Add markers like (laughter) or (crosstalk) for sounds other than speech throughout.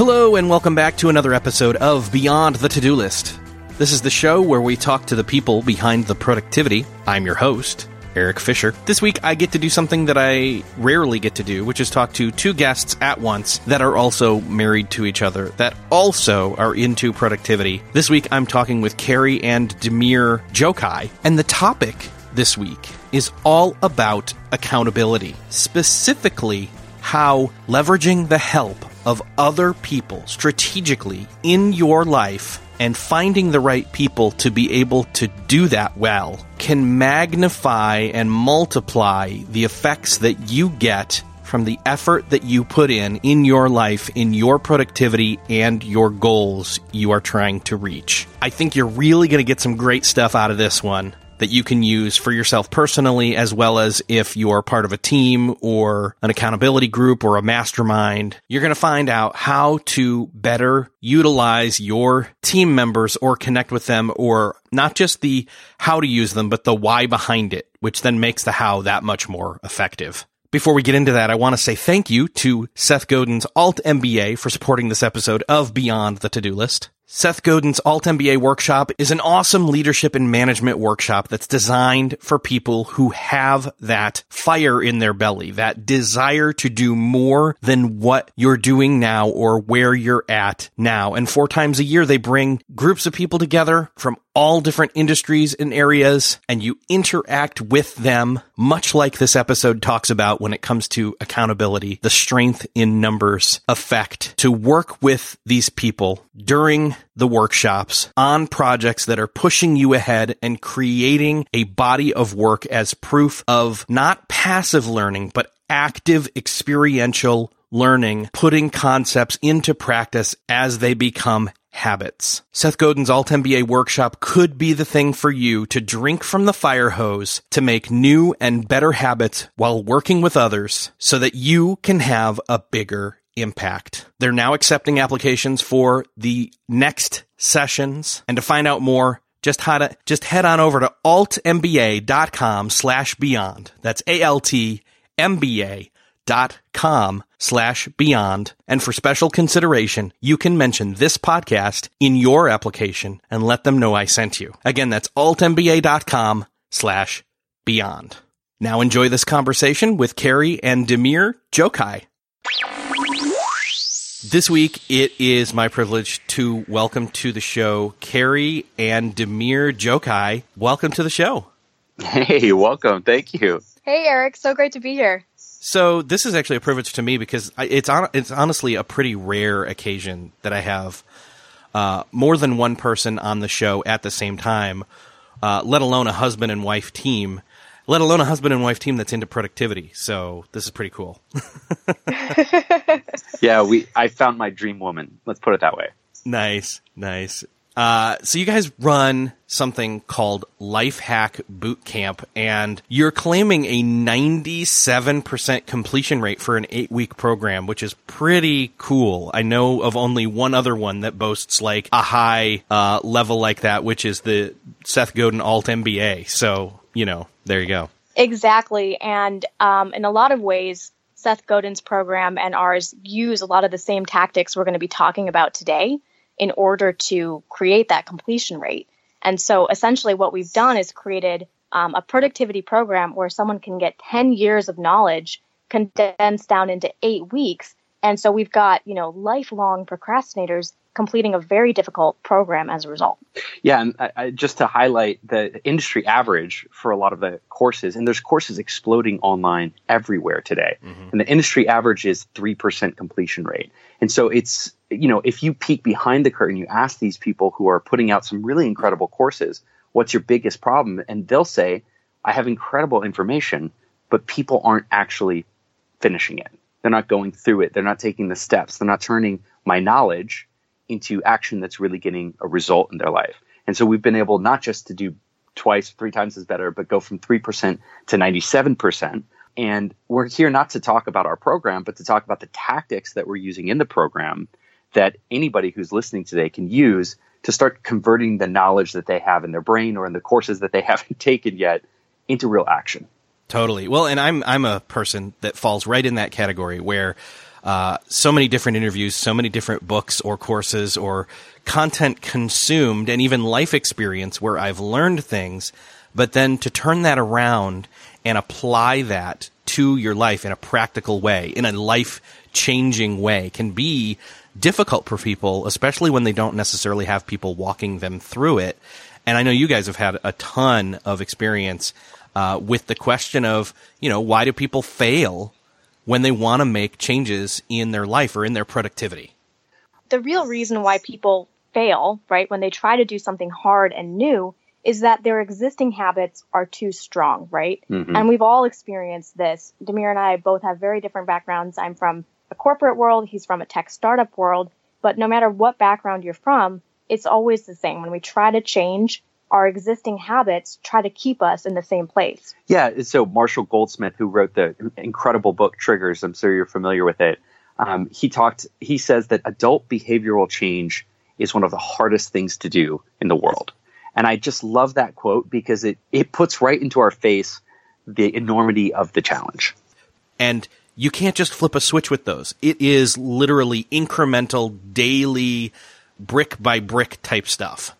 Hello, and welcome back to another episode of Beyond the To Do List. This is the show where we talk to the people behind the productivity. I'm your host, Erik Fisher. This week, I get to do something that I rarely get to do, which is talk to two guests at once that are also married to each other, that also are into productivity. This week, I'm talking with Carrie and Demir Jokai, and the topic this week is all about accountability, specifically how leveraging the help of other people strategically in your life and finding the right people to be able to do that well can magnify and multiply the effects that you get from the effort that you put in in your life, in your productivity, and your goals you are trying to reach. I think you're really going to get some great stuff out of this one that you can use for yourself personally, as well as if you're part of a team or an accountability group or a mastermind. You're going to find out how to better utilize your team members or connect with them or not just the how to use them, but the why behind it, which then makes the how that much more effective. Before we get into that, I want to say thank you to Seth Godin's Alt MBA for supporting this episode of Beyond the To Do List. Seth Godin's Alt MBA workshop is an awesome leadership and management workshop that's designed for people who have that fire in their belly, that desire to do more than what you're doing now or where you're at now. And four times a year, they bring groups of people together from all different industries and areas and you interact with them, much like this episode talks about when it comes to accountability, the strength in numbers effect to work with these people during the workshops on projects that are pushing you ahead and creating a body of work as proof of not passive learning, but active experiential learning, putting concepts into practice as they become habits. Seth Godin's Alt MBA workshop could be the thing for you to drink from the fire hose to make new and better habits while working with others so that you can have a bigger impact. They're now accepting applications for the next sessions. And to find out more, just how to just head on over to altmba.com slash beyond. That's A-L-T-M-B-A dot com slash beyond. And for special consideration, you can mention this podcast in your application and let them know I sent you. Again, that's altmba.com slash beyond. Now enjoy this conversation with Carrie and Demir Jokai. This week, it is my privilege to welcome to the show Carrie and Demir Jokai. Welcome to the show. Hey, welcome. Thank you. Hey, Erik. So great to be here. So this is actually a privilege to me because it's on, it's honestly a pretty rare occasion that I have uh, more than one person on the show at the same time, uh, let alone a husband and wife team let alone a husband and wife team that's into productivity. So this is pretty cool. (laughs) yeah, we I found my dream woman. Let's put it that way. Nice, nice. Uh, so you guys run something called Life Hack Boot Camp, and you're claiming a 97% completion rate for an eight week program, which is pretty cool. I know of only one other one that boasts like a high uh, level like that, which is the Seth Godin Alt MBA. So you know, there you go. Exactly, and um, in a lot of ways, Seth Godin's program and ours use a lot of the same tactics we're going to be talking about today in order to create that completion rate. And so essentially what we've done is created um, a productivity program where someone can get 10 years of knowledge condensed down into eight weeks. And so we've got, you know, lifelong procrastinators completing a very difficult program as a result. Yeah, and I, I, just to highlight the industry average for a lot of the courses, and there's courses exploding online everywhere today, mm-hmm. and the industry average is three percent completion rate. And so it's you know if you peek behind the curtain, you ask these people who are putting out some really incredible courses, what's your biggest problem, and they'll say, I have incredible information, but people aren't actually finishing it. They're not going through it. They're not taking the steps. They're not turning my knowledge into action that's really getting a result in their life. And so we've been able not just to do twice, three times as better, but go from 3% to 97%. And we're here not to talk about our program, but to talk about the tactics that we're using in the program that anybody who's listening today can use to start converting the knowledge that they have in their brain or in the courses that they (laughs) haven't taken yet into real action. Totally. Well, and I'm I'm a person that falls right in that category where uh, so many different interviews, so many different books or courses or content consumed, and even life experience where I've learned things, but then to turn that around and apply that to your life in a practical way, in a life changing way, can be difficult for people, especially when they don't necessarily have people walking them through it. And I know you guys have had a ton of experience uh, with the question of, you know, why do people fail when they want to make changes in their life or in their productivity? The real reason why people fail, right, when they try to do something hard and new is that their existing habits are too strong, right? Mm-hmm. And we've all experienced this. Demir and I both have very different backgrounds. I'm from a corporate world, he's from a tech startup world. But no matter what background you're from, it's always the same. When we try to change, our existing habits try to keep us in the same place. Yeah. So Marshall Goldsmith, who wrote the incredible book Triggers, I'm sure you're familiar with it. Um, he talked. He says that adult behavioral change is one of the hardest things to do in the world, and I just love that quote because it it puts right into our face the enormity of the challenge. And you can't just flip a switch with those. It is literally incremental, daily, brick by brick type stuff.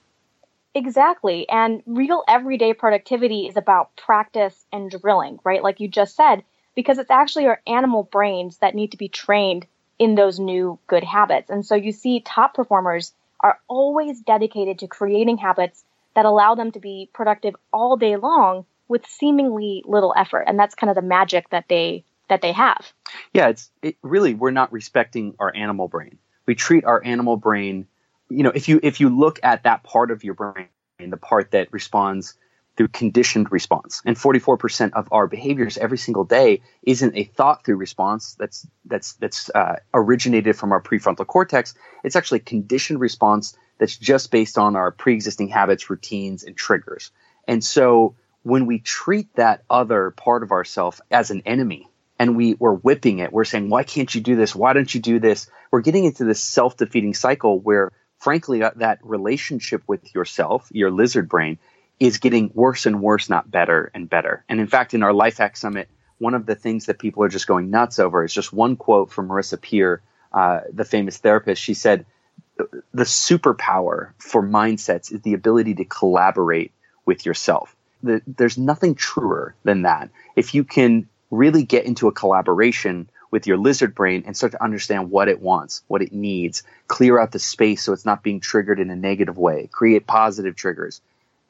Exactly. And real everyday productivity is about practice and drilling, right? Like you just said, because it's actually our animal brains that need to be trained in those new good habits. And so you see top performers are always dedicated to creating habits that allow them to be productive all day long with seemingly little effort. And that's kind of the magic that they that they have. Yeah, it's it really we're not respecting our animal brain. We treat our animal brain you know, if you if you look at that part of your brain, the part that responds through conditioned response, and 44% of our behaviors every single day isn't a thought through response that's that's that's uh, originated from our prefrontal cortex. It's actually a conditioned response that's just based on our pre-existing habits, routines, and triggers. And so when we treat that other part of ourself as an enemy and we, we're whipping it, we're saying, why can't you do this? Why don't you do this? We're getting into this self-defeating cycle where frankly, uh, that relationship with yourself, your lizard brain, is getting worse and worse, not better and better. And in fact, in our Life Hack Summit, one of the things that people are just going nuts over is just one quote from Marissa Peer, uh, the famous therapist. She said, The superpower for mindsets is the ability to collaborate with yourself. The, there's nothing truer than that. If you can really get into a collaboration with your lizard brain and start to understand what it wants, what it needs, clear out the space so it's not being triggered in a negative way, create positive triggers.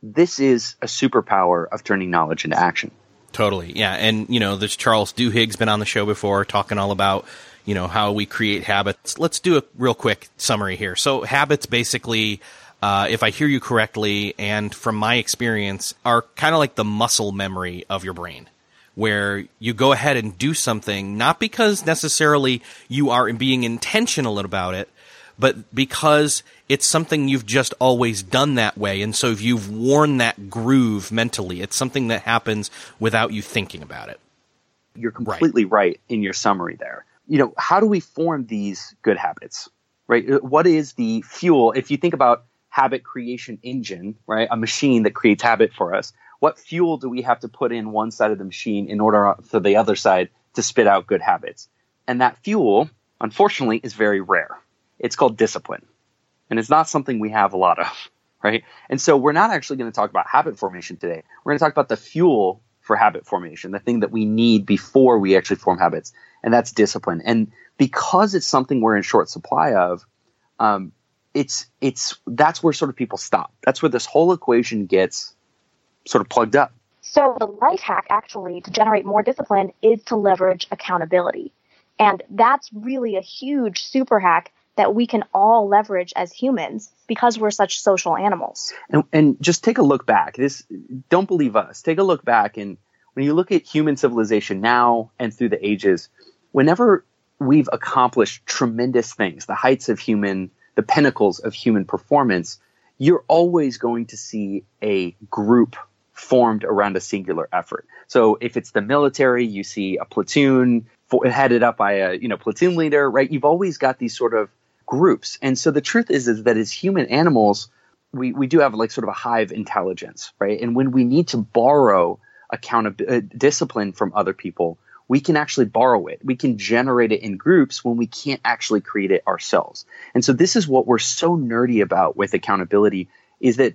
This is a superpower of turning knowledge into action. Totally. Yeah. And, you know, there's Charles Duhigg's been on the show before talking all about, you know, how we create habits. Let's do a real quick summary here. So habits basically, uh, if I hear you correctly, and from my experience, are kind of like the muscle memory of your brain where you go ahead and do something, not because necessarily you are being intentional about it, but because it's something you've just always done that way. And so if you've worn that groove mentally. It's something that happens without you thinking about it. You're completely right, right in your summary there. You know, how do we form these good habits? Right? Uh, what is the fuel? If you think about habit creation engine, right? A machine that creates habit for us what fuel do we have to put in one side of the machine in order for the other side to spit out good habits? And that fuel, unfortunately, is very rare. It's called discipline. And it's not something we have a lot of, (laughs) right? And so we're not actually going to talk about habit formation today. We're going to talk about the fuel for habit formation, the thing that we need before we actually form habits. And that's discipline. And because it's something we're in short supply of, um, it's it's that's where sort of people stop. That's where this whole equation gets sort of plugged up. So the life hack actually to generate more discipline is to leverage accountability. And that's really a huge super hack that we can all leverage as humans because we're such social animals. And, and just take a look back. This don't believe us. Take a look back and when you look at human civilization now and through the ages, whenever we've accomplished tremendous things, the heights of human, the pinnacles of human performance, you're always going to see a group formed around a singular effort. So if it's the military, you see a platoon for, headed up by a you know platoon leader, right? You've always got these sort of groups, and so the truth is is that as human animals, we we do have like sort of a hive intelligence, right? And when we need to borrow accountability, uh, discipline from other people, we can actually borrow it. We can generate it in groups when we can't actually create it ourselves. And so this is what we're so nerdy about with accountability is that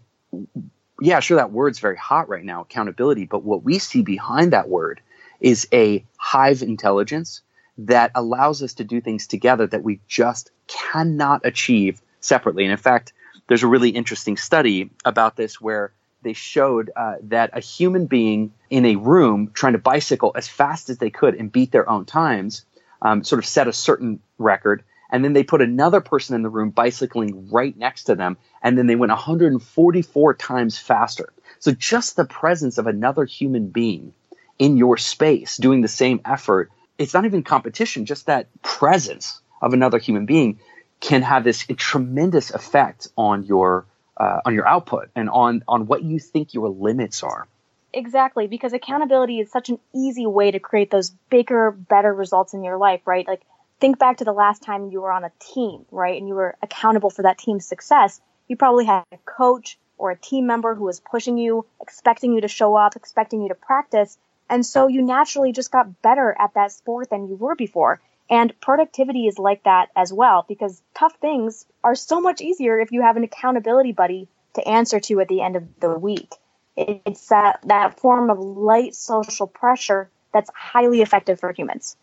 yeah, sure, that word's very hot right now, accountability. But what we see behind that word is a hive intelligence that allows us to do things together that we just cannot achieve separately. And in fact, there's a really interesting study about this where they showed uh, that a human being in a room trying to bicycle as fast as they could and beat their own times um, sort of set a certain record and then they put another person in the room bicycling right next to them, and then they went 144 times faster. So just the presence of another human being in your space doing the same effort, it's not even competition, just that presence of another human being can have this tremendous effect on your uh, on your output and on on what you think your limits are. Exactly, because accountability is such an easy way to create those bigger, better results in your life, right? Like think back to the last time you were on a team, right? And you were accountable for that team's success. You probably had a coach or a team member who was pushing you, expecting you to show up, expecting you to practice. And so you naturally just got better at that sport than you were before. And productivity is like that as well because tough things are so much easier if you have an accountability buddy to answer to at the end of the week. It's that, that form of light social pressure that's highly effective for humans.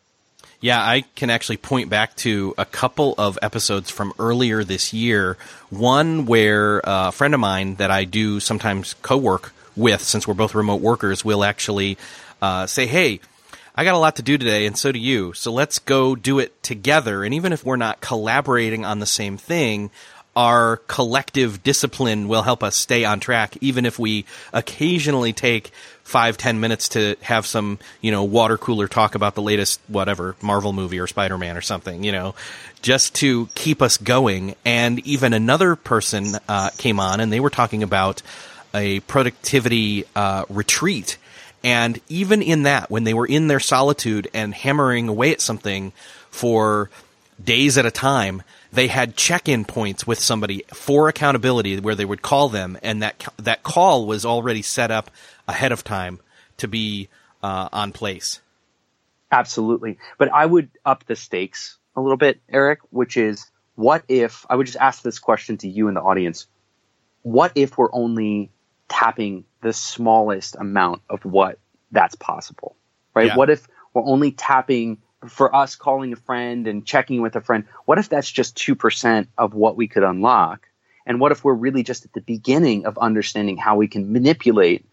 Yeah, I can actually point back to a couple of episodes from earlier this year. One where a friend of mine that I do sometimes co work with, since we're both remote workers, will actually uh, say, Hey, I got a lot to do today, and so do you. So let's go do it together. And even if we're not collaborating on the same thing, our collective discipline will help us stay on track, even if we occasionally take five, ten minutes to have some, you know, water cooler talk about the latest whatever Marvel movie or Spider Man or something, you know, just to keep us going. And even another person uh, came on and they were talking about a productivity uh, retreat. And even in that, when they were in their solitude and hammering away at something for days at a time, they had check-in points with somebody for accountability where they would call them and that that call was already set up ahead of time to be uh, on place. Absolutely. But i would up the stakes a little bit erik which is what if i would just ask this question to you in the audience. What if we're only tapping the smallest amount of what that's possible right? Yeah. what if we're only tapping for us calling a friend and checking with a friend, what if that's just 2% of what we could unlock? And what if we're really just at the beginning of understanding how we can manipulate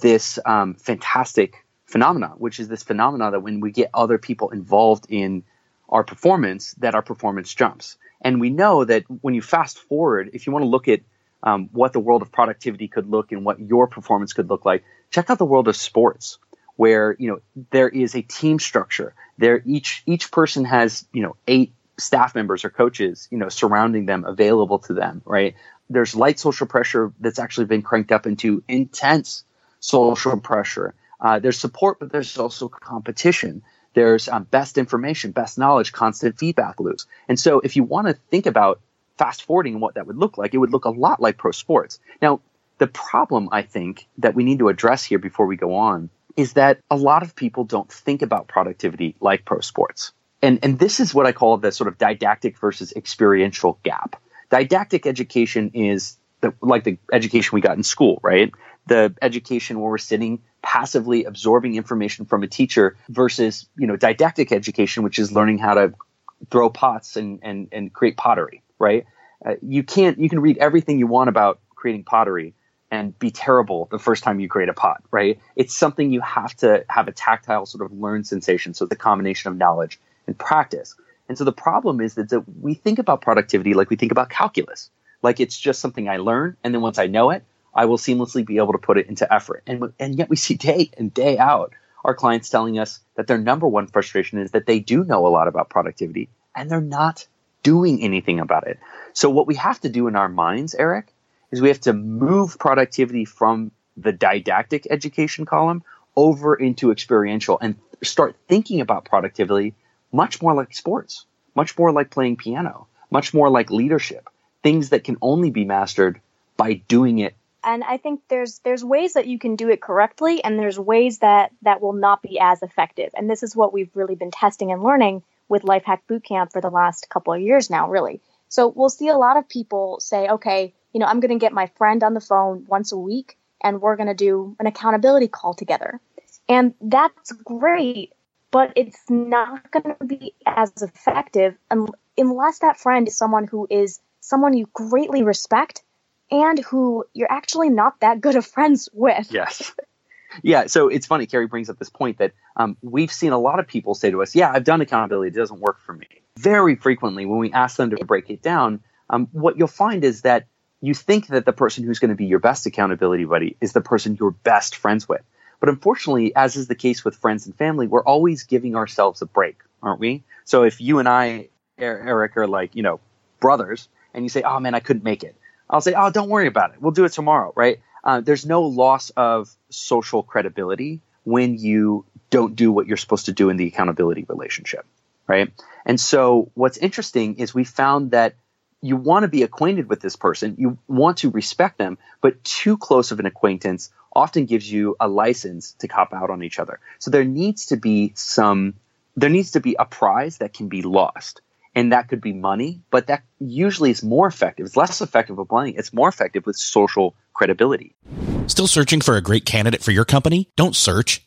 this um, fantastic phenomena, which is this phenomena that when we get other people involved in our performance, that our performance jumps. And we know that when you fast forward, if you want to look at um, what the world of productivity could look and what your performance could look like, check out the world of sports where you know there is a team structure. There each each person has you know eight staff members or coaches you know surrounding them, available to them. Right? There's light social pressure that's actually been cranked up into intense social pressure. Uh, there's support, but there's also competition. There's um, best information, best knowledge, constant feedback loops. And so, if you want to think about fast forwarding and what that would look like, it would look a lot like pro sports. Now, the problem I think that we need to address here before we go on is that a lot of people don't think about productivity like pro sports. And, and this is what I call the sort of didactic versus experiential gap. Didactic education is the, like the education we got in school, right? The education where we're sitting passively absorbing information from a teacher versus, you know, didactic education, which is learning how to throw pots and, and, and create pottery, right? Uh, you can't. You can read everything you want about creating pottery and be terrible the first time you create a pot, right? It's something you have to have a tactile sort of learned sensation. So a combination of knowledge and practice. And so the problem is that, we think about productivity like we think about calculus, like it's just something I learn, and then once I know it, I will seamlessly be able to put it into effort. And and yet we see day in day out our clients telling us that their number one frustration is that they do know a lot about productivity and they're not doing anything about it. So what we have to do in our minds, Erik, is we have to move productivity from the didactic education column over into experiential and start thinking about productivity much more like sports, much more like playing piano, much more like leadership, things that can only be mastered by doing it and I think there's there's ways that you can do it correctly and there's ways that that will not be as effective. And this is what we've really been testing and learning with Life Hack Bootcamp for the last couple of years now, really. So we'll see a lot of people say, okay, you know, I'm going to get my friend on the phone once a week and we're going to do an accountability call together. And that's great, but it's not going to be as effective unless that friend is someone who is someone you greatly respect and who you're actually not that good of friends with. Yes. Yeah, so it's funny. Carrie brings up this point that um, we've seen a lot of people say to us, "Yeah, I've done accountability; it doesn't work for me." Very frequently, when we ask them to break it down, um, what you'll find is that you think that the person who's going to be your best accountability buddy is the person you're best friends with. But unfortunately, as is the case with friends and family, we're always giving ourselves a break, aren't we? So if you and I, Erik, are like you know brothers, and you say, "Oh man, I couldn't make it," I'll say, oh, don't worry about it. We'll do it tomorrow, right? Uh, there's no loss of social credibility when you don't do what you're supposed to do in the accountability relationship, right? And so what's interesting is we found that you want to be acquainted with this person, you want to respect them, but too close of an acquaintance often gives you a license to cop out on each other. So there needs to be some, there needs to be a prize that can be lost and that could be money, but that usually is more effective. It's less effective with money. It's more effective with social credibility. Still searching for a great candidate for your company? Don't search,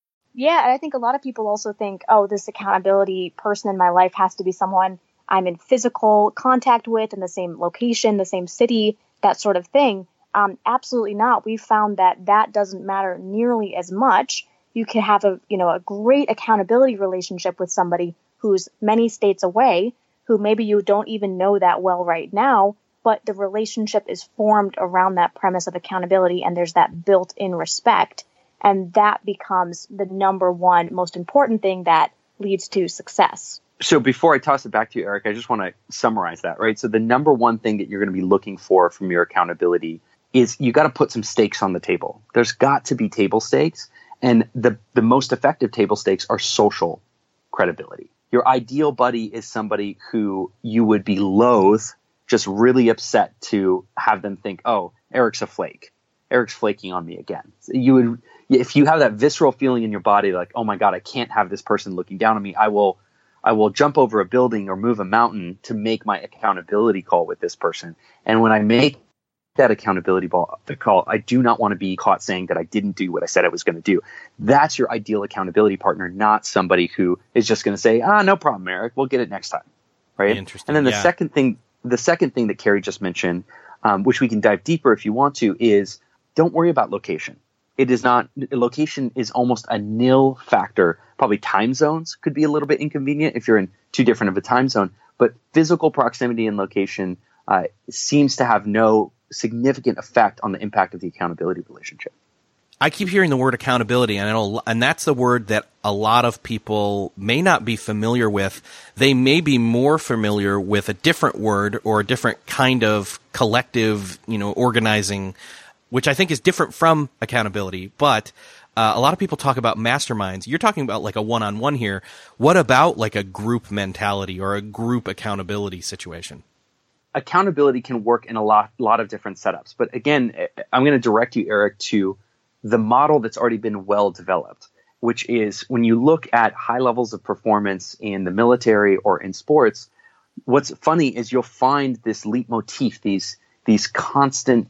Yeah, and I think a lot of people also think, oh, this accountability person in my life has to be someone I'm in physical contact with in the same location, the same city, that sort of thing. Um, absolutely not. We found that that doesn't matter nearly as much. You can have a, you know, a great accountability relationship with somebody who's many states away, who maybe you don't even know that well right now, but the relationship is formed around that premise of accountability and there's that built in respect. And that becomes the number one most important thing that leads to success. So before I toss it back to you, Erik, I just want to summarize that, right? So the number one thing that you're going to be looking for from your accountability is you got to put some stakes on the table. There's got to be table stakes. And the, the most effective table stakes are social credibility. Your ideal buddy is somebody who you would be loath, just really upset to have them think, oh, Erik's a flake. Erik's flaking on me again. You would, if you have that visceral feeling in your body, like, oh my God, I can't have this person looking down on me. I will, I will jump over a building or move a mountain to make my accountability call with this person. And when I make that accountability ball, the call, I do not want to be caught saying that I didn't do what I said I was going to do. That's your ideal accountability partner, not somebody who is just going to say, ah, no problem, Erik, we'll get it next time. Right. Interesting. And then the yeah. second thing, the second thing that Carrie just mentioned, um, which we can dive deeper if you want to, is don't worry about location. It is not location is almost a nil factor. Probably time zones could be a little bit inconvenient if you're in too different of a time zone, but physical proximity and location uh, seems to have no significant effect on the impact of the accountability relationship. I keep hearing the word accountability, and and that's the word that a lot of people may not be familiar with. They may be more familiar with a different word or a different kind of collective, you know, organizing, which I think is different from accountability. But uh, a lot of people talk about masterminds. You're talking about like a one-on-one here. What about like a group mentality or a group accountability situation? accountability can work in a lot, lot of different setups. But again, I'm going to direct you, Erik, to the model that's already been well developed, which is when you look at high levels of performance in the military or in sports, what's funny is you'll find this leitmotif, these, these constant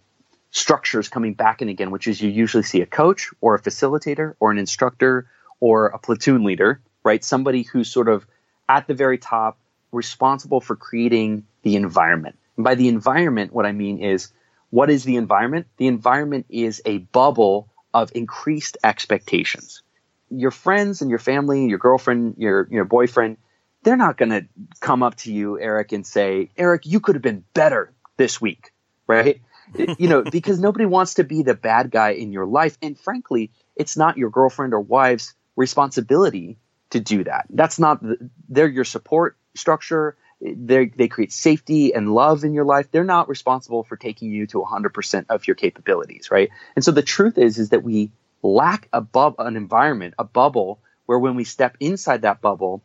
structures coming back and again, which is you usually see a coach or a facilitator or an instructor or a platoon leader, right? Somebody who's sort of at the very top, responsible for creating the environment. And by the environment, what I mean is what is the environment? The environment is a bubble of increased expectations. Your friends and your family, your girlfriend, your your boyfriend, they're not going to come up to you, Erik, and say, "Erik, you could have been better this week." Right? You know, because nobody wants to be the bad guy in your life, and frankly, it's not your girlfriend or wife's responsibility to do that. That's not the, they're your support structure. They they create safety and love in your life. They're not responsible for taking you to 100% of your capabilities, right? And so the truth is is that we lack above an environment, a bubble where when we step inside that bubble,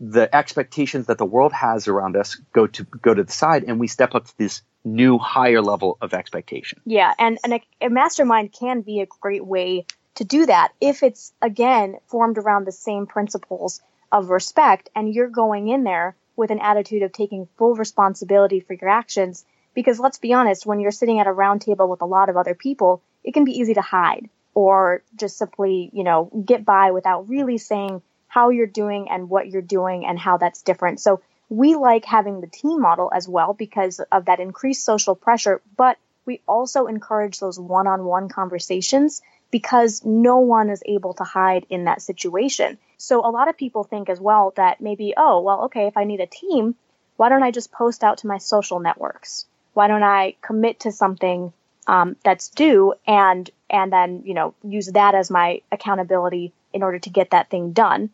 the expectations that the world has around us go to go to the side and we step up to this new higher level of expectation. Yeah, and, and a, a mastermind can be a great way to do that if it's again formed around the same principles of respect and you're going in there with an attitude of taking full responsibility for your actions. Because let's be honest, when you're sitting at a round table with a lot of other people, it can be easy to hide or just simply, you know, get by without really saying how you're doing and what you're doing and how that's different. So we like having the team model as well because of that increased social pressure, but we also encourage those one-on-one conversations because no one is able to hide in that situation. So a lot of people think as well that maybe, oh, well, okay, if I need a team, why don't I just post out to my social networks? Why don't I commit to something um, that's due and and then you know use that as my accountability in order to get that thing done?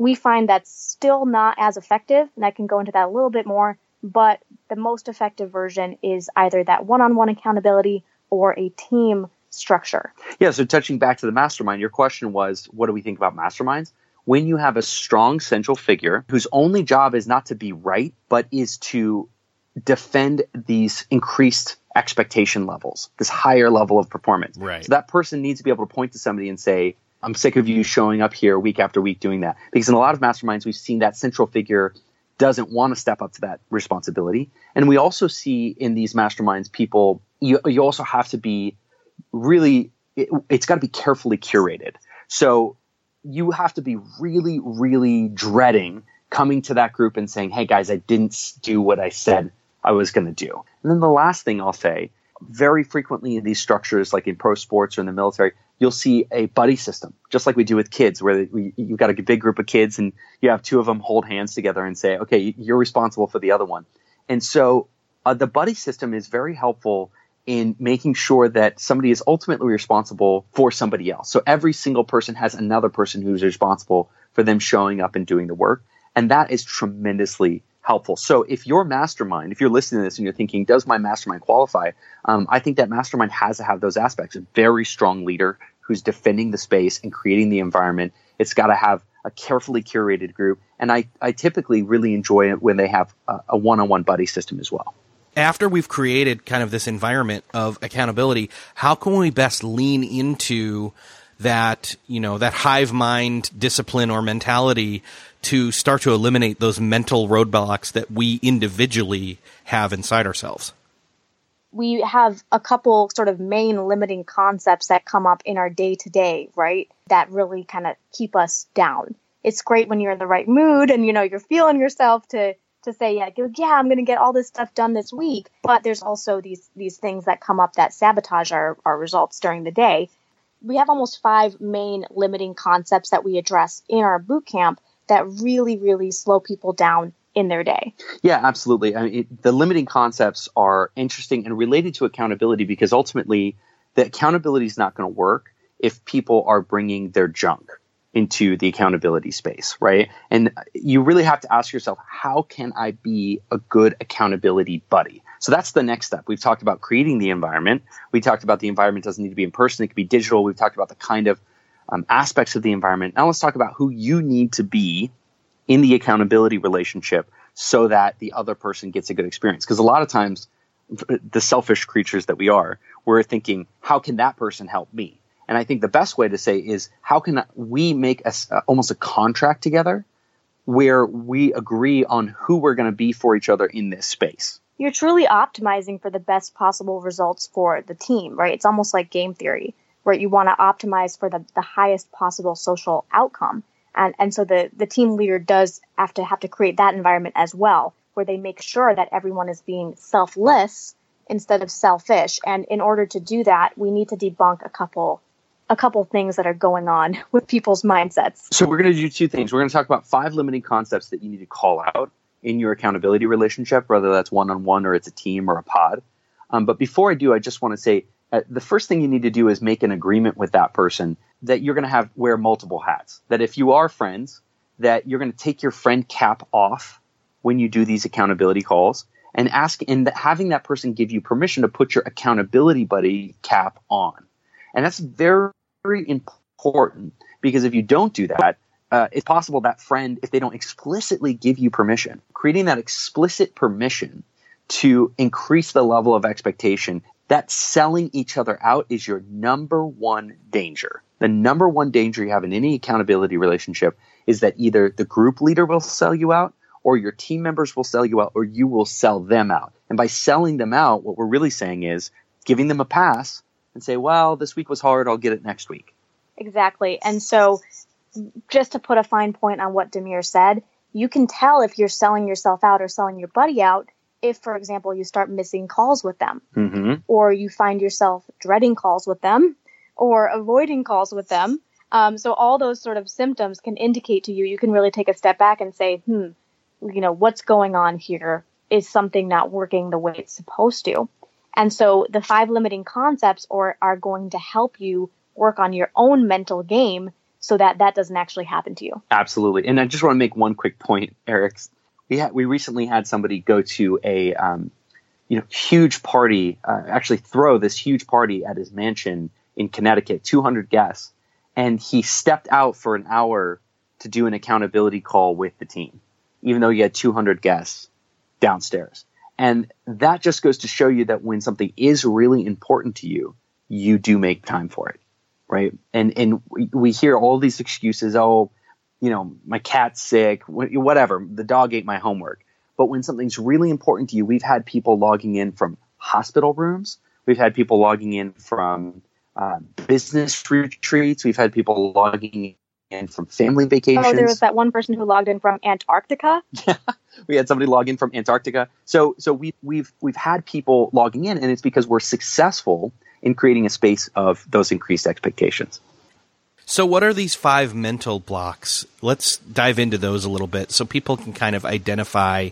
We find that's still not as effective, and I can go into that a little bit more. But the most effective version is either that one-on-one accountability or a team structure. Yeah, so touching back to the mastermind, your question was what do we think about masterminds? When you have a strong central figure whose only job is not to be right, but is to defend these increased expectation levels, this higher level of performance. Right. So that person needs to be able to point to somebody and say, I'm sick of you showing up here week after week doing that. Because in a lot of masterminds, we've seen that central figure doesn't want to step up to that responsibility. And we also see in these masterminds people, you, you also have to be really it, it's got to be carefully curated. So you have to be really, really dreading coming to that group and saying, "Hey guys, I didn't do what I said I was going to do." And then the last thing I'll say, very frequently in these structures, like in pro sports or in the military, you'll see a buddy system, just like we do with kids, where we, you've got a big group of kids and you have two of them hold hands together and say, "Okay, you're responsible for the other one." And so uh, the buddy system is very helpful in making sure that somebody is ultimately responsible for somebody else. So every single person has another person who's responsible for them showing up and doing the work. And that is tremendously helpful. So if your mastermind, if you're listening to this and you're thinking, does my mastermind qualify? Um, I think that mastermind has to have those aspects. A very strong leader who's defending the space and creating the environment. It's got to have a carefully curated group. And I, I typically really enjoy it when they have a, a one-on-one buddy system as well after we've created kind of this environment of accountability, how can we best lean into that, you know, that hive mind discipline or mentality to start to eliminate those mental roadblocks that we individually have inside ourselves? We have a couple sort of main limiting concepts that come up in our day to day, right? That really kind of keep us down. It's great when you're in the right mood and, you know, you're feeling yourself to to say, yeah, yeah, I'm going to get all this stuff done this week. But there's also these these things that come up that sabotage our, our results during the day. We have almost five main limiting concepts that we address in our boot camp that really, really slow people down in their day. Yeah, absolutely. I mean, it, the limiting concepts are interesting and related to accountability because ultimately the accountability is not going to work if people are bringing their junk into the accountability space, right? And you really have to ask yourself, how can I be a good accountability buddy? So that's the next step. We've talked about creating the environment. We talked about the environment doesn't need to be in person, it could be digital. We've talked about the kind of um, aspects of the environment. Now let's talk about who you need to be in the accountability relationship so that the other person gets a good experience. Because a lot of times, the selfish creatures that we are, we're thinking, how can that person help me? And I think the best way to say is how can we make a, almost a contract together where we agree on who we're going to be for each other in this space. You're truly optimizing for the best possible results for the team, right? It's almost like game theory, where you want to optimize for the, the highest possible social outcome. And, and so the, the team leader does have to have to create that environment as well, where they make sure that everyone is being selfless instead of selfish. And in order to do that, we need to debunk a couple a couple things that are going on (laughs) with people's mindsets. So we're going to do two things. We're going to talk about five limiting concepts that you need to call out in your accountability relationship, whether that's one on one or it's a team or a pod. Um, but before I do, I just want to say uh, the first thing you need to do is make an agreement with that person that you're going to have wear multiple hats. That if you are friends, that you're going to take your friend cap off when you do these accountability calls and ask and having that person give you permission to put your accountability buddy cap on. And that's very very important because if you don't do that, uh, it's possible that friend, if they don't explicitly give you permission, creating that explicit permission to increase the level of expectation, that selling each other out is your number one danger. The number one danger you have in any accountability relationship is that either the group leader will sell you out or your team members will sell you out or you will sell them out. And by selling them out, what we're really saying is giving them a pass and say, well, this week was hard. I'll get it next week. Exactly. And so, just to put a fine point on what Demir said, you can tell if you're selling yourself out or selling your buddy out if, for example, you start missing calls with them, mm-hmm. or you find yourself dreading calls with them, or avoiding calls with them. Um, so all those sort of symptoms can indicate to you. You can really take a step back and say, hmm, you know, what's going on here? Is something not working the way it's supposed to? And so the five limiting concepts are, are going to help you work on your own mental game so that that doesn't actually happen to you. Absolutely. And I just want to make one quick point, Erik. We we recently had somebody go to a, um, you know, huge party, uh, actually throw this huge party at his mansion in Connecticut, 200 guests. And he stepped out for an hour to do an accountability call with the team, even though he had 200 guests downstairs. And that just goes to show you that when something is really important to you, you do make time for it. Right. And, and we hear all these excuses. Oh, you know, my cat's sick, whatever. The dog ate my homework. But when something's really important to you, we've had people logging in from hospital rooms. We've had people logging in from uh, business retreats. We've had people logging in from family vacations. Oh, there was that one person who logged in from Antarctica. (laughs) we had somebody log in from Antarctica. So so we we've we've had people logging in, and it's because we're successful in creating a space of those increased expectations. So, what are these five mental blocks? Let's dive into those a little bit so people can kind of identify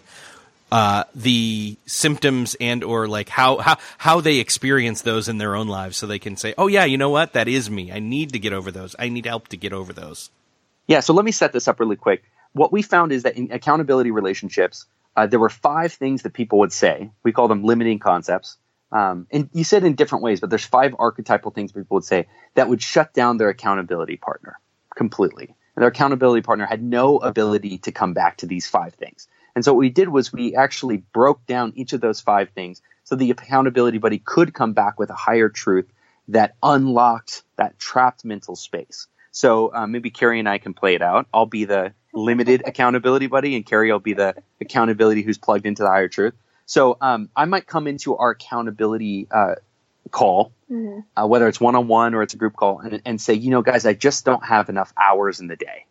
uh, the symptoms and or like how, how how they experience those in their own lives, so they can say, "Oh yeah, you know what? That is me. I need to get over those. I need help to get over those." Yeah. So let me set this up really quick. What we found is that in accountability relationships, uh, there were five things that people would say. We call them limiting concepts. Um, and you said in different ways, but there's five archetypal things people would say that would shut down their accountability partner completely. And their accountability partner had no ability to come back to these five things. And so what we did was we actually broke down each of those five things so the accountability buddy could come back with a higher truth that unlocked that trapped mental space. So uh, maybe Carrie and I can play it out. I'll be the limited accountability buddy, and Carrie will be the accountability who's plugged into the higher truth. So um, I might come into our accountability uh, call, mm-hmm. uh, whether it's one on one or it's a group call, and, and say, you know, guys, I just don't have enough hours in the day.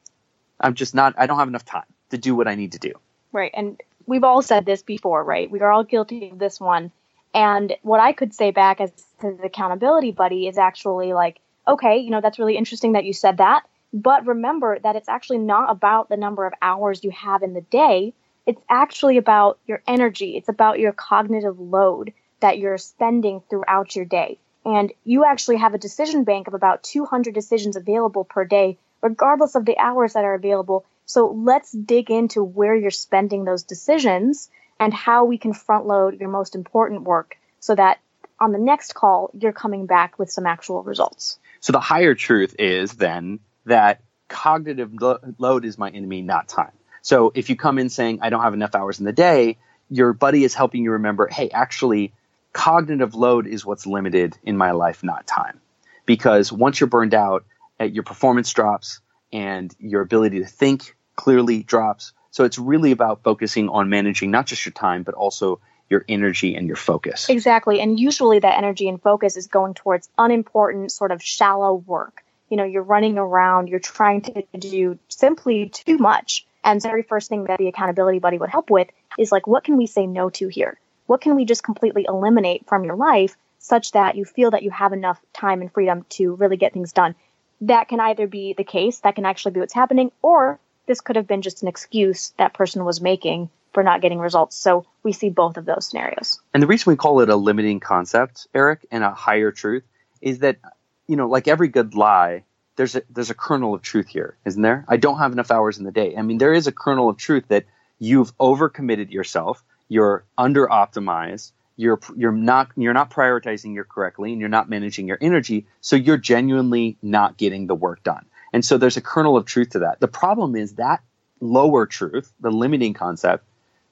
I'm just not. I don't have enough time to do what I need to do. Right, and we've all said this before, right? We are all guilty of this one. And what I could say back as to the accountability buddy is actually like, okay, you know, that's really interesting that you said that. But remember that it's actually not about the number of hours you have in the day it's actually about your energy. It's about your cognitive load that you're spending throughout your day. And you actually have a decision bank of about 200 decisions available per day, regardless of the hours that are available. So let's dig into where you're spending those decisions and how we can front load your most important work so that on the next call, you're coming back with some actual results. So the higher truth is then that cognitive lo- load is my enemy, not time. So if you come in saying, I don't have enough hours in the day, your buddy is helping you remember, hey, actually, cognitive load is what's limited in my life, not time. Because once you're burned out, uh, your performance drops and your ability to think clearly drops. So it's really about focusing on managing not just your time, but also your energy and your focus. Exactly. And usually that energy and focus is going towards unimportant, sort of shallow work. You know, you're running around, you're trying to do simply too much. And the very first thing that the accountability buddy would help with is like, what can we say no to here? What can we just completely eliminate from your life such that you feel that you have enough time and freedom to really get things done? That can either be the case, that can actually be what's happening, or this could have been just an excuse that person was making for not getting results. So we see both of those scenarios. And the reason we call it a limiting concept, Erik, and a higher truth is that, you know, like every good lie, there's a there's a kernel of truth here, isn't there? I don't have enough hours in the day. I mean, there is a kernel of truth that you've overcommitted yourself, you're under optimized, you're you're not you're not prioritizing your correctly, and you're not managing your energy, so you're genuinely not getting the work done. And so there's a kernel of truth to that. The problem is that lower truth, the limiting concept,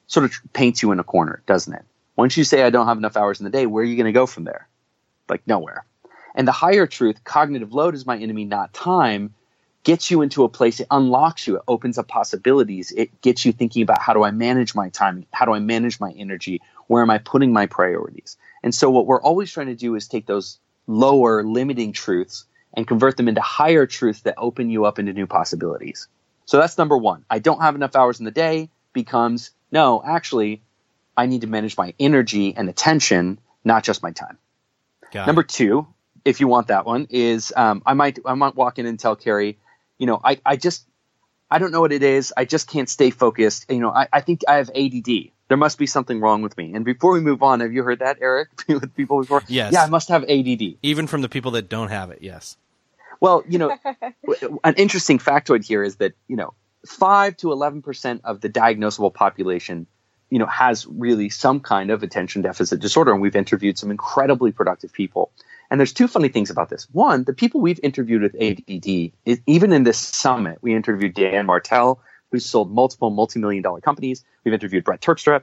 sort of paints you in a corner, doesn't it? Once you say I don't have enough hours in the day, where are you going to go from there? Like nowhere. And the higher truth, cognitive load is my enemy, not time, gets you into a place, it unlocks you, it opens up possibilities. It gets you thinking about how do I manage my time? How do I manage my energy? Where am I putting my priorities? And so what we're always trying to do is take those lower limiting truths and convert them into higher truths that open you up into new possibilities. So that's number one. I don't have enough hours in the day becomes no, actually, I need to manage my energy and attention, not just my time. Got number it. two, if you want that one, is um, I might I might walk in and tell Carrie, you know, I, I just I don't know what it is. I just can't stay focused. You know, I, I think I have ADD. There must be something wrong with me. And before we move on, have you heard that, Erik, (laughs) with people before? Yes. Yeah, I must have ADD. Even from the people that don't have it, yes. Well, you know, (laughs) an interesting factoid here is that, you know, 5 to 11% of the diagnosable population, you know, has really some kind of attention deficit disorder. And we've interviewed some incredibly productive people. And there's two funny things about this. One, the people we've interviewed with ADD, is, even in this summit, we interviewed Dan Martell, who sold multiple multi-million dollar companies. We've interviewed Brett Terpstra.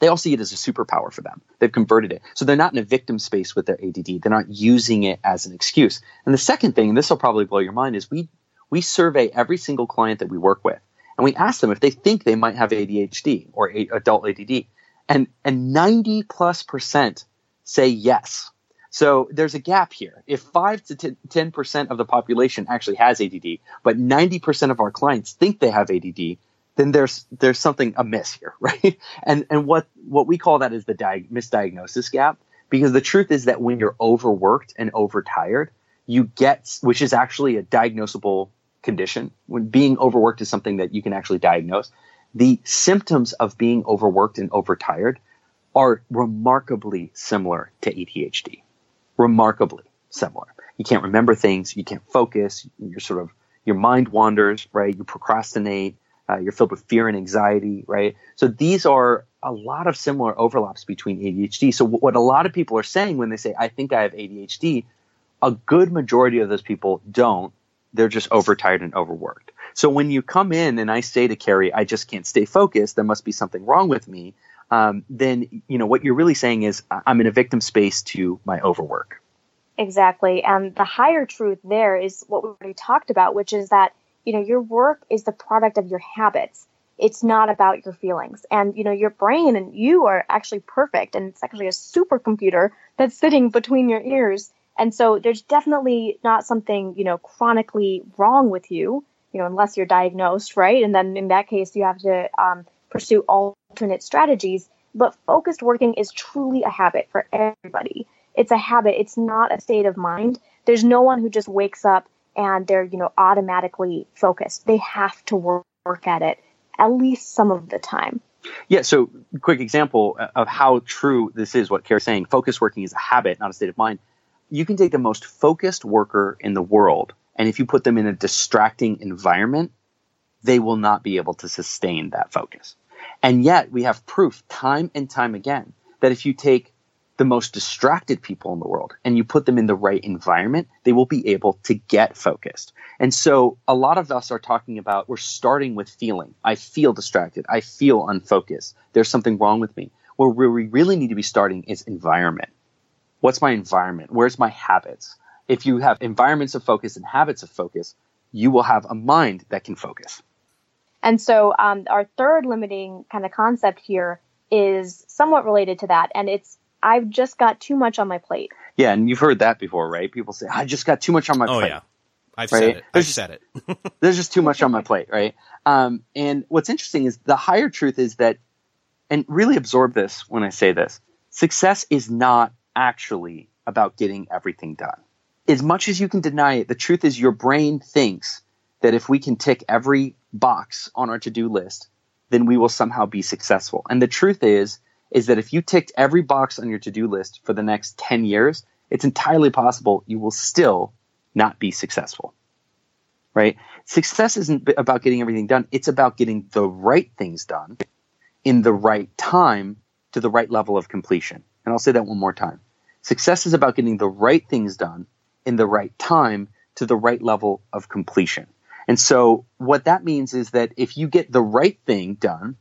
They all see it as a superpower for them. They've converted it. So they're not in a victim space with their ADD. They're not using it as an excuse. And the second thing, and this will probably blow your mind, is we, we survey every single client that we work with. And we ask them if they think they might have ADHD or adult ADD. And, and 90 plus percent say yes. So there's a gap here. If 5 to 10% of the population actually has ADD, but 90% of our clients think they have ADD, then there's there's something amiss here, (laughs) right? And and what what we call that is the di- misdiagnosis gap because the truth is that when you're overworked and overtired, you get which is actually a diagnosable condition. When being overworked is something that you can actually diagnose, the symptoms of being overworked and overtired are remarkably similar to ADHD. Remarkably similar. You can't remember things, you can't focus, you're sort of your mind wanders, right? You procrastinate, uh, you're filled with fear and anxiety, right? So these are a lot of similar overlaps between ADHD. So what a lot of people are saying when they say, I think I have ADHD, a good majority of those people don't. They're just overtired and overworked. So when you come in and I say to Carrie, I just can't stay focused, there must be something wrong with me. Um, then, you know, what you're really saying is I'm in a victim space to my overwork. Exactly. And the higher truth there is what we already talked about, which is that you know, your work is the product of your habits. It's not about your feelings. And, you know, your brain and you are actually perfect. And it's actually a supercomputer that's sitting between your ears. And so there's definitely not something, you know, chronically wrong with you, you know, unless you're diagnosed, right? And then in that case, you have to um, pursue alternate strategies. But focused working is truly a habit for everybody. It's a habit. It's not a state of mind. There's no one who just wakes up and they're, you know, automatically focused. They have to work, at it at least some of the time. Yeah, so quick example uh, of how true this is what Carrie's saying. Focus working is a habit, not a state of mind. You can take the most focused worker in the world, and if you put them in a distracting environment, they will not be able to sustain that focus. And yet, we have proof time and time again that if you take the most distracted people in the world and you put them in the right environment, they will be able to get focused. And so a lot of us are talking about we're starting with feeling. I feel distracted. I feel unfocused. There's something wrong with me. Where we really need to be starting is environment. What's my environment? Where's my habits? If you have environments of focus and habits of focus, you will have a mind that can focus. And so um, our third limiting kind of concept here is somewhat related to that, and it's I've just got too much on my plate. Yeah, and you've heard that before, right? People say, I just got too much on my oh, plate. Oh, yeah. I've right? said it. There's I've said it. (laughs) there's just too much on my plate, right? Um, and what's interesting is the higher truth is that, and really absorb this when I say this success is not actually about getting everything done. As much as you can deny it, the truth is your brain thinks that if we can tick every box on our to do list, then we will somehow be successful. And the truth is, is that if you ticked every box on your to-do list for the next 10 years, it's entirely possible you will still not be successful. Right? Success isn't about getting everything done. It's about getting the right things done in the right time to the right level of completion. And I'll say that one more time. Success is about getting the right things done in the right time to the right level of completion. And so what that means is that if you get the right thing done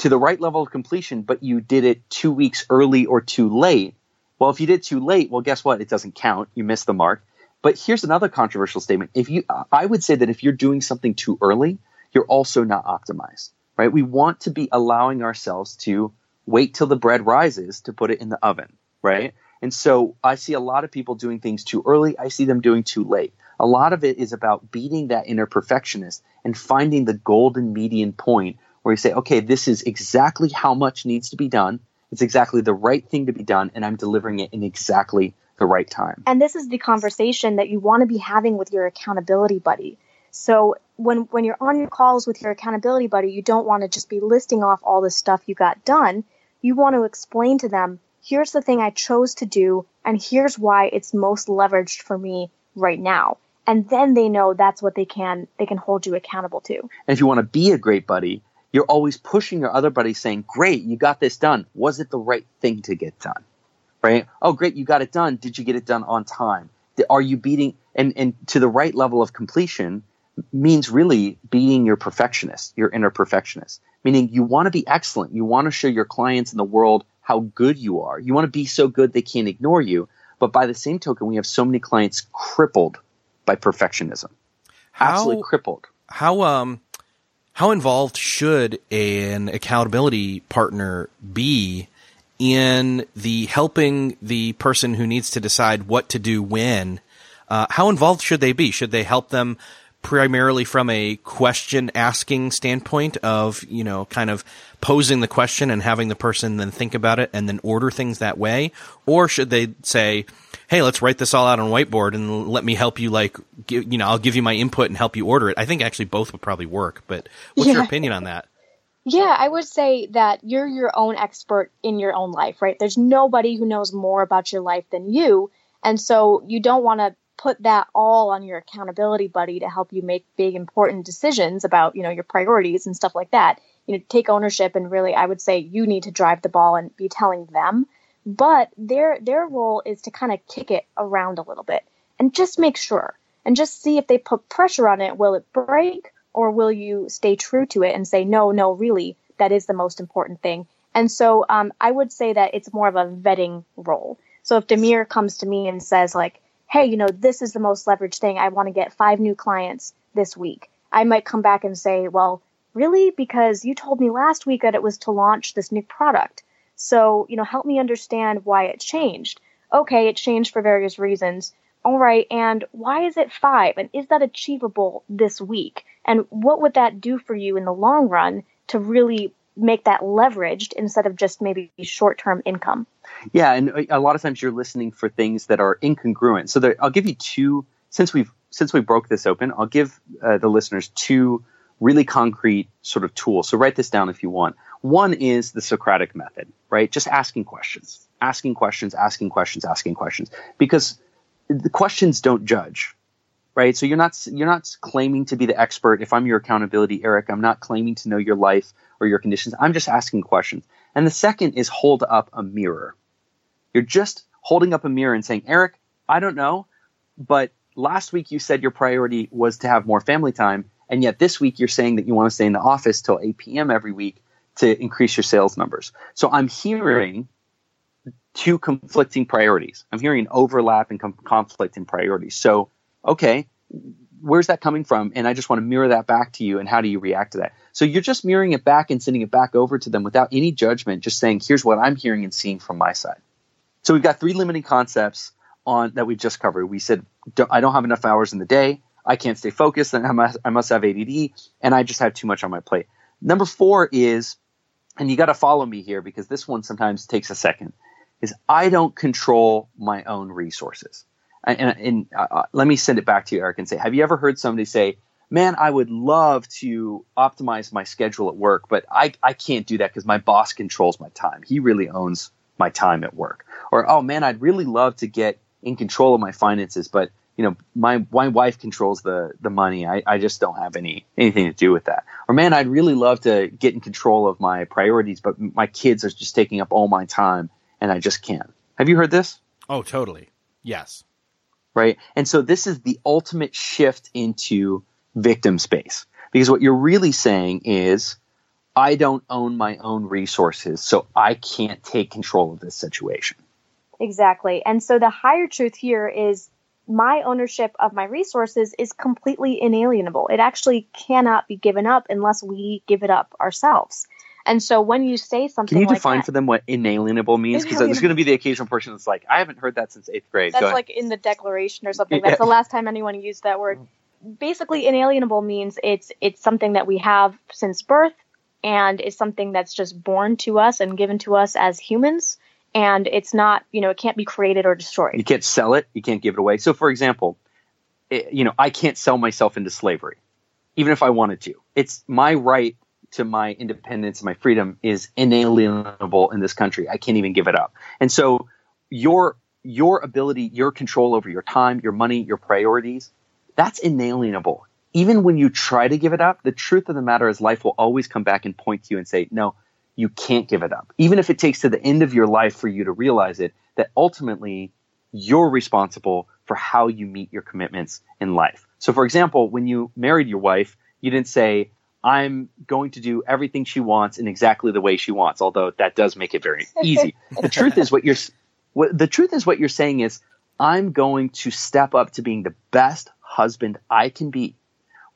to the right level of completion, but you did it two weeks early or too late. Well, if you did too late, well, guess what? It doesn't count. You missed the mark. But here's another controversial statement. If you, I would say that if you're doing something too early, you're also not optimized, right? We want to be allowing ourselves to wait till the bread rises to put it in the oven, right? And so I see a lot of people doing things too early. I see them doing too late. A lot of it is about beating that inner perfectionist and finding the golden median point where you say, okay, this is exactly how much needs to be done. It's exactly the right thing to be done, and I'm delivering it in exactly the right time. And this is the conversation that you want to be having with your accountability buddy. So when when you're on your calls with your accountability buddy, you don't want to just be listing off all the stuff you got done. You want to explain to them, here's the thing I chose to do, and here's why it's most leveraged for me right now. And then they know that's what they can they can hold you accountable to. And if you want to be a great buddy, you're always pushing your other buddies saying, great, you got this done. Was it the right thing to get done? Right? Oh, great, you got it done. Did you get it done on time? Are you beating, and, and to the right level of completion means really beating your perfectionist, your inner perfectionist, meaning you want to be excellent. You want to show your clients in the world how good you are. You want to be so good they can't ignore you. But by the same token, we have so many clients crippled by perfectionism. How, Absolutely crippled. How, um, how involved should an accountability partner be in the helping the person who needs to decide what to do when, uh, how involved should they be? Should they help them primarily from a question asking standpoint of, you know, kind of posing the question and having the person then think about it and then order things that way? Or should they say, Hey, let's write this all out on whiteboard and let me help you like, give, you know, I'll give you my input and help you order it. I think actually both would probably work, but what's yeah. your opinion on that? Yeah, I would say that you're your own expert in your own life, right? There's nobody who knows more about your life than you. And so you don't want to put that all on your accountability buddy to help you make big important decisions about, you know, your priorities and stuff like that. You know, take ownership and really I would say you need to drive the ball and be telling them. But their their role is to kind of kick it around a little bit and just make sure and just see if they put pressure on it, will it break or will you stay true to it and say, no, no, really, that is the most important thing? And so um, I would say that it's more of a vetting role. So if Demir comes to me and says, like, hey, you know, this is the most leveraged thing, I want to get five new clients this week, I might come back and say, well, really? Because you told me last week that it was to launch this new product. So, you know, help me understand why it changed. Okay, it changed for various reasons. All right, and why is it five? And is that achievable this week? And what would that do for you in the long run to really make that leveraged instead of just maybe short term income? Yeah, and a lot of times you're listening for things that are incongruent. So there, I'll give you two. Since we've since we broke this open, I'll give uh, the listeners two really concrete sort of tools. So write this down if you want. One is the Socratic method, right? Just asking questions, asking questions, asking questions, asking questions, because the questions don't judge right? So you're not you're not claiming to be the expert. If i'm your accountability erik i'm not claiming to know your life or your conditions. I'm just asking questions. And the second is hold up a mirror. You're just holding up a mirror and saying erik i don't know but last week you said your priority was to have more family time and yet this week you're saying that you want to stay in the office till 8 p.m every week to increase your sales numbers so i'm hearing two conflicting priorities. I'm hearing overlap and com- conflict in priorities. So, okay, where's that coming from? And I just want to mirror that back to you. And how do you react to that? So you're just mirroring it back and sending it back over to them without any judgment, just saying, here's what I'm hearing and seeing from my side. So we've got three limiting concepts on that we just covered. We said, I don't have enough hours in the day. I can't stay focused and I must, I must have ADD and I just have too much on my plate. Number four is, and you got to follow me here because this one sometimes takes a second is I don't control my own resources. And, and, and uh, uh, let me send it back to you, Erik, and say, have you ever heard somebody say, man, I would love to optimize my schedule at work, but I, I can't do that because my boss controls my time. He really owns my time at work. Or, oh man, I'd really love to get in control of my finances, but you know, my, my wife controls the, the money. I, I just don't have any, anything to do with that. Or man, I'd really love to get in control of my priorities, but my kids are just taking up all my time and I just can't. Have you heard this? Oh, totally. Yes. Right. And so this is the ultimate shift into victim space because what you're really saying is, I don't own my own resources, so I can't take control of this situation. Exactly. And so the higher truth here is my ownership of my resources is completely inalienable. It actually cannot be given up unless we give it up ourselves. And so when you say something, can you like define that, for them what inalienable means? Because there's going to be the occasional person that's like, I haven't heard that since eighth grade. That's like in the Declaration or something. That's yeah. the last time anyone used that word. Basically, inalienable means it's it's something that we have since birth, and it's something that's just born to us and given to us as humans. And it's not, you know, it can't be created or destroyed. You can't sell it. You can't give it away. So, for example, it, you know, I can't sell myself into slavery, even if I wanted to. It's my right to my independence and my freedom is inalienable in this country. I can't even give it up. And so your your ability, your control over your time, your money, your priorities, that's inalienable. Even when you try to give it up, the truth of the matter is life will always come back and point to you and say, no, you can't give it up. Even if it takes to the end of your life for you to realize it, that ultimately you're responsible for how you meet your commitments in life. So for example, when you married your wife, you didn't say, I'm going to do everything she wants in exactly the way she wants, although that does make it very (laughs) easy. the truth is what you're what, the truth is what you're saying is I'm going to step up to being the best husband I can be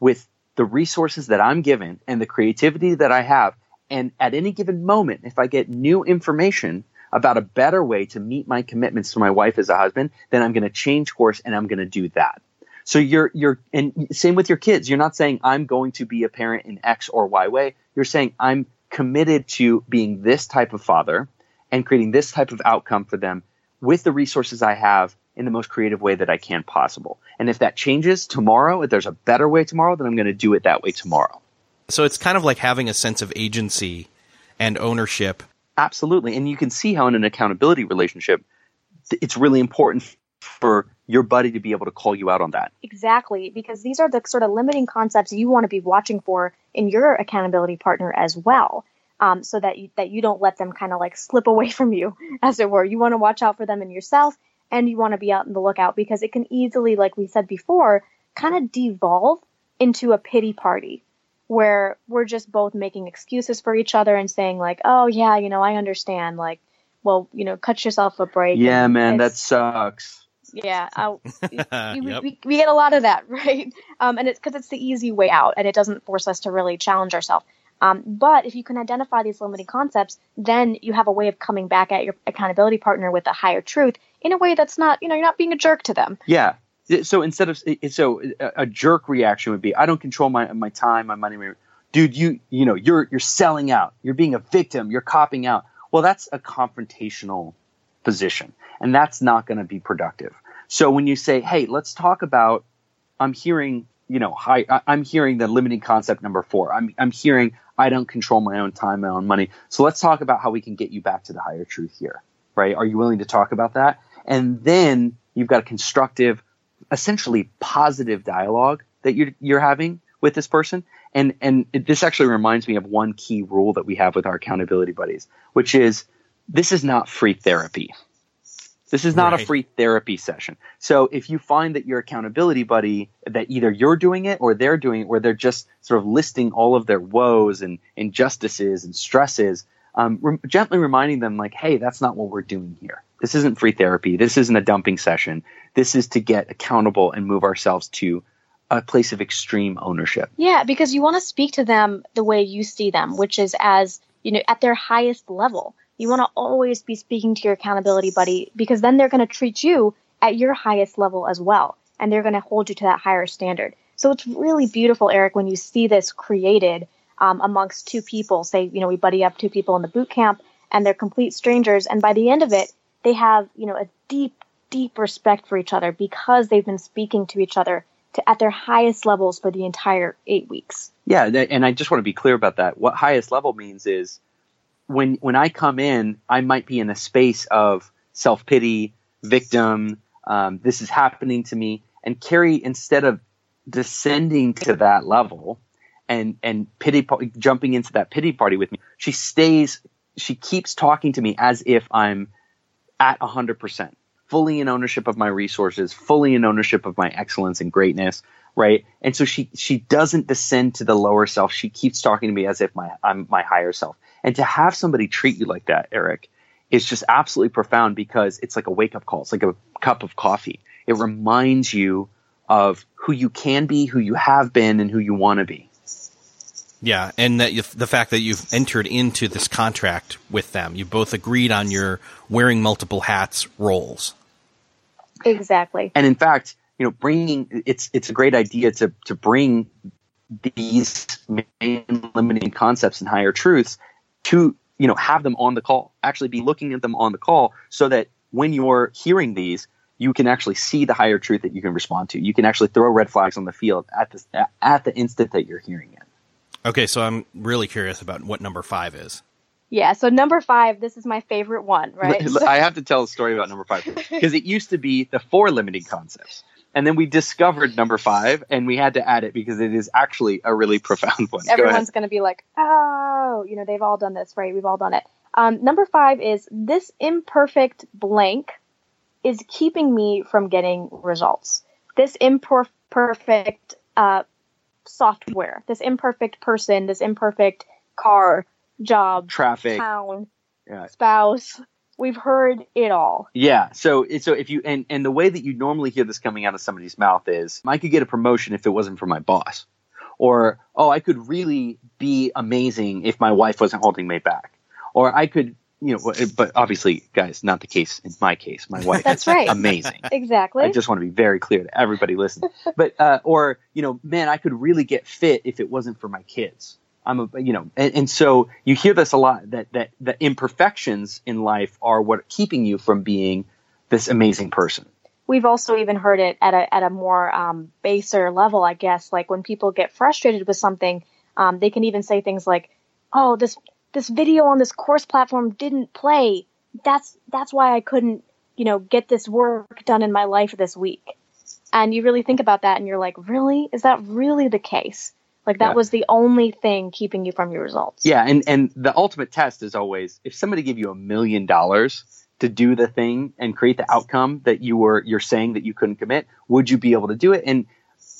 with the resources that I'm given and the creativity that I have and at any given moment if I get new information about a better way to meet my commitments to my wife as a husband, then I'm going to change course and I'm going to do that. So you're you're and same with your kids. You're not saying I'm going to be a parent in X or Y way. You're saying I'm committed to being this type of father and creating this type of outcome for them with the resources I have in the most creative way that I can possible. And if that changes tomorrow, if there's a better way tomorrow, then I'm going to do it that way tomorrow. So it's kind of like having a sense of agency and ownership. Absolutely. And you can see how in an accountability relationship, it's really important for your buddy to be able to call you out on that. Exactly, because these are the sort of limiting concepts you want to be watching for in your accountability partner as well. Um, so that you, that you don't let them kind of like slip away from you, as it were. You want to watch out for them in yourself, and you want to be out in the lookout because it can easily, like we said before, kind of devolve into a pity party where we're just both making excuses for each other and saying like, "Oh yeah, you know, I understand." Like, well, you know, cut yourself a break. Yeah, man, that sucks. Yeah, uh, (laughs) yep. we, we, get a lot of that, (laughs) right? Um, and it's because it's the easy way out, and it doesn't force us to really challenge ourselves. Um, but if you can identify these limiting concepts, then you have a way of coming back at your accountability partner with a higher truth in a way that's not, you know, you're not being a jerk to them. Yeah. So instead of eh, so eh, a jerk reaction would be, I don't control my my time, my money. Dude, you you know you're you're selling out. You're being a victim. You're copping out. Well, that's a confrontational position, and that's not going to be productive. So when you say, hey, let's talk about, I'm hearing, you know, high, I'm hearing the limiting concept number four. I'm, I'm hearing I don't control my own time, my own money. So let's talk about how we can get you back to the higher truth here, right? Are you willing to talk about that? And then you've got a constructive, essentially positive dialogue that you're, you're having with this person. And, and it, this actually reminds me of one key rule that we have with our accountability buddies, which is this is not free therapy. This is not right. a free therapy session. So if you find that your accountability buddy, that either you're doing it or they're doing it, where they're just sort of listing all of their woes and injustices and stresses, um, re- gently reminding them like, hey, that's not what we're doing here. This isn't free therapy. This isn't a dumping session. This is to get accountable and move ourselves to a place of extreme ownership. Yeah, because you want to speak to them the way you see them, which is as, you know, at their highest level you want to always be speaking to your accountability buddy because then they're going to treat you at your highest level as well. And they're going to hold you to that higher standard. So it's really beautiful, Erik, when you see this created um, amongst two people. Say, you know, we buddy up two people in the boot camp and they're complete strangers. And by the end of it, they have, you know, a deep, deep respect for each other because they've been speaking to each other to, at their highest levels for the entire eight weeks. Yeah. And I just want to be clear about that. What highest level means is when when I come in, I might be in a space of self pity, victim. Um, this is happening to me, and Carrie, instead of descending to that level and and pity jumping into that pity party with me, she stays. She keeps talking to me as if I'm at hundred percent, fully in ownership of my resources, fully in ownership of my excellence and greatness right? And so she she doesn't descend to the lower self. She keeps talking to me as if my I'm my higher self. And to have somebody treat you like that, Erik, is just absolutely profound because it's like a wake up call. It's like a cup of coffee. It reminds you of who you can be, who you have been, and who you want to be. Yeah, and that you, the fact that you've entered into this contract with them, you both agreed on your wearing multiple hats roles. Exactly. And in fact, you know, bringing it's it's a great idea to to bring these main limiting concepts and higher truths to you know have them on the call actually be looking at them on the call so that when you're hearing these you can actually see the higher truth that you can respond to you can actually throw red flags on the field at the at the instant that you're hearing it okay so i'm really curious about what number five is yeah so number five this is my favorite one right i have to tell a story about number five (laughs) because it used to be the four limiting concepts and then we discovered number five and we had to add it because it is actually a really profound one. Everyone's going to be like, oh, you know, they've all done this, right? We've all done it. Um, number five is this imperfect blank is keeping me from getting results. This imperfect uh, software, this imperfect person, this imperfect car, job, traffic, town, yeah. spouse, We've heard it all. Yeah. So so if you and and the way that you normally hear this coming out of somebody's mouth is, I could get a promotion if it wasn't for my boss, or oh, I could really be amazing if my wife wasn't holding me back, or I could you know, but obviously, guys, not the case in my case. My wife, That's right. amazing. Exactly. I just want to be very clear to everybody listening. But uh, or you know, man, I could really get fit if it wasn't for my kids. I'm a you know, and, and so you hear this a lot that that the imperfections in life are what are keeping you from being this amazing person. We've also even heard it at a at a more um, baser level, I guess. Like when people get frustrated with something, um, they can even say things like, "Oh, this this video on this course platform didn't play. That's that's why I couldn't, you know, get this work done in my life this week." And you really think about that, and you're like, "Really? Is that really the case?" Like that Yeah. was the only thing keeping you from your results. Yeah, and and the ultimate test is always if somebody give you a million dollars to do the thing and create the outcome that you were you're saying that you couldn't commit, would you be able to do it? And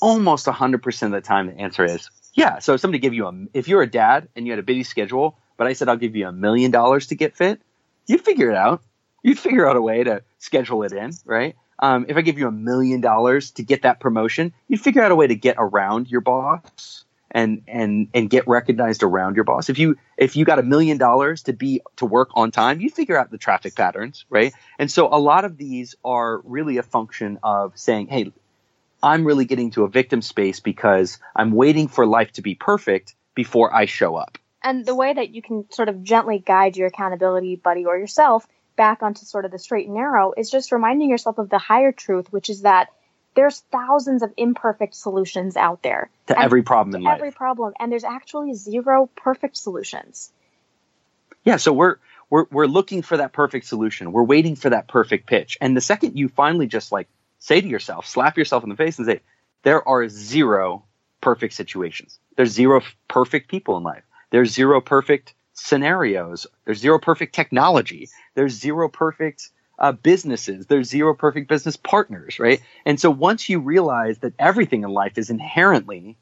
almost 100% of the time the answer is yeah. So if somebody give you a if you're a dad and you had a busy schedule, but I said I'll give you a million dollars to get fit, you'd figure it out. You'd figure out a way to schedule it in, right? Um, if I give you a million dollars to get that promotion, you'd figure out a way to get around your boss and and and get recognized around your boss. If you if you got a million dollars to be to work on time, you figure out the traffic patterns, right? And so a lot of these are really a function of saying, "Hey, I'm really getting to a victim space because I'm waiting for life to be perfect before I show up." And the way that you can sort of gently guide your accountability buddy or yourself back onto sort of the straight and narrow is just reminding yourself of the higher truth, which is that there's thousands of imperfect solutions out there To And every problem to in life. every problem, and there's actually zero perfect solutions. Yeah, so we're we're we're looking for that perfect solution. We're waiting for that perfect pitch. And the second you finally just like say to yourself, slap yourself in the face and say, there are zero perfect situations. There's zero f- perfect people in life. There's zero perfect scenarios. There's zero perfect technology. There's zero perfect uh, businesses. There's zero perfect business partners, right? And so once you realize that everything in life is inherently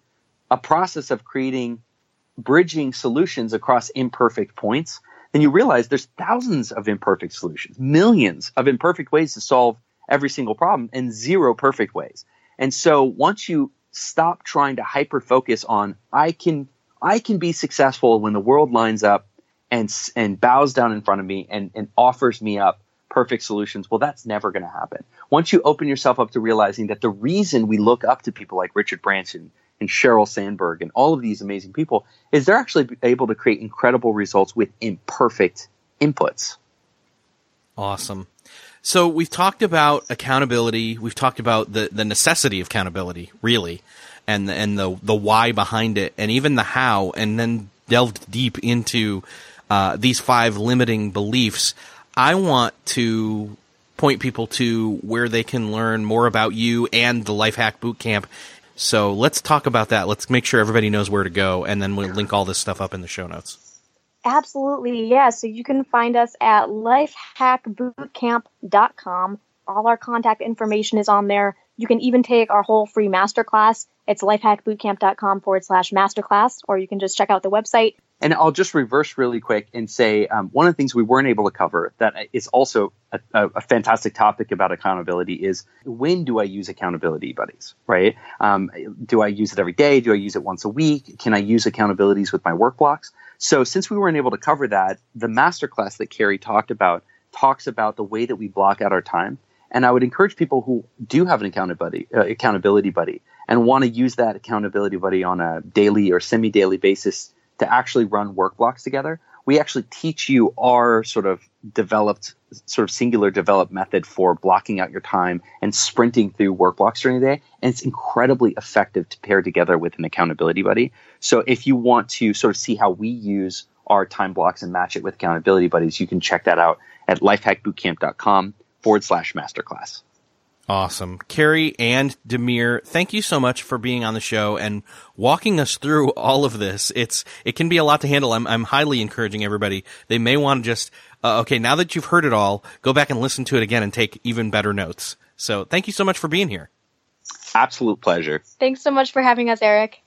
a process of creating bridging solutions across imperfect points, then you realize there's thousands of imperfect solutions, millions of imperfect ways to solve every single problem, and zero perfect ways. And so once you stop trying to hyper focus on I can I can be successful when the world lines up and and bows down in front of me and, and offers me up perfect solutions. Well, that's never going to happen. Once you open yourself up to realizing that the reason we look up to people like Richard Branson and Sheryl Sandberg and all of these amazing people is they're actually able to create incredible results with imperfect inputs. Awesome. So we've talked about accountability. We've talked about the, the necessity of accountability, really, and the, and the the why behind it, and even the how, and then delved deep into uh, these five limiting beliefs. I want to point people to where they can learn more about you and the Life Hack Bootcamp. So let's talk about that. Let's make sure everybody knows where to go, and then we'll link all this stuff up in the show notes. Absolutely, yeah. So you can find us at lifehackbootcamp.com. All our contact information is on there. You can even take our whole free masterclass. It's lifehackbootcamp.com forward slash masterclass, or you can just check out the website. And I'll just reverse really quick and say um, one of the things we weren't able to cover that is also a, a, fantastic topic about accountability is when do I use accountability buddies, right? Um, do I use it every day? Do I use it once a week? Can I use accountabilities with my work blocks? So since we weren't able to cover that, the masterclass that Carrie talked about talks about the way that we block out our time. And I would encourage people who do have an accountability uh, accountability buddy and want to use that accountability buddy on a daily or semi-daily basis to actually run work blocks together. We actually teach you our sort of developed, sort of singular developed method for blocking out your time and sprinting through work blocks during the day. And it's incredibly effective to pair together with an accountability buddy. So if you want to sort of see how we use our time blocks and match it with accountability buddies, you can check that out at lifehackbootcamp.com forward slash masterclass. Awesome. Carrie and Demir, thank you so much for being on the show and walking us through (laughs) all of this. It's, it can be a lot to handle. I'm, I'm highly encouraging everybody. They may want to just, uh, okay, now that you've heard it all, go back and listen to it again and take even better notes. So thank you so much for being here. Absolute pleasure. Thanks so much for having us, Erik.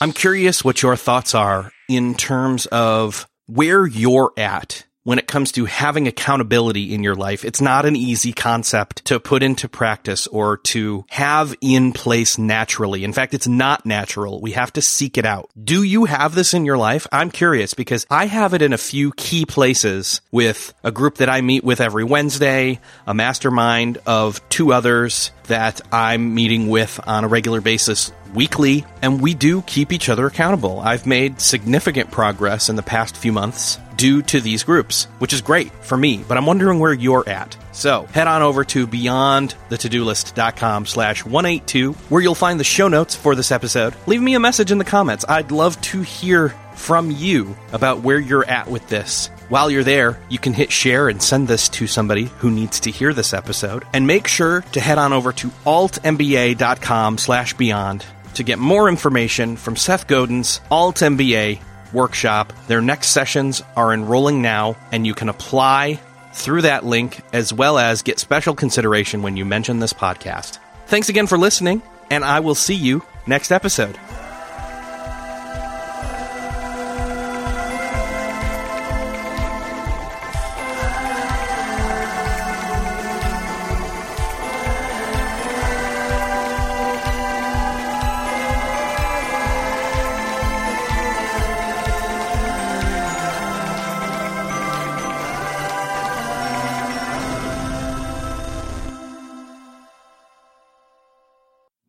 I'm curious what your thoughts are in terms of where you're at when it comes to having accountability in your life. It's not an easy concept to put into practice or to have in place naturally. In fact, it's not natural. We have to seek it out. Do you have this in your life? I'm curious because I have it in a few key places with a group that I meet with every Wednesday, a mastermind of two others that I'm meeting with on a regular basis weekly, and we do keep each other accountable. I've made significant progress in the past few months due to these groups, which is great for me, but I'm wondering where you're at. So head on over to beyondthetodolist.com slash 182, where you'll find the show notes for this episode. Leave me a message in the comments. I'd love to hear from you about where you're at with this. While you're there, you can hit share and send this to somebody who needs to hear this episode. And make sure to head on over to altmba.com slash beyond to get more information from Seth Godin's Alt MBA workshop. Their next sessions are enrolling now, and you can apply through that link as well as get special consideration when you mention this podcast. Thanks again for listening, and I will see you next episode.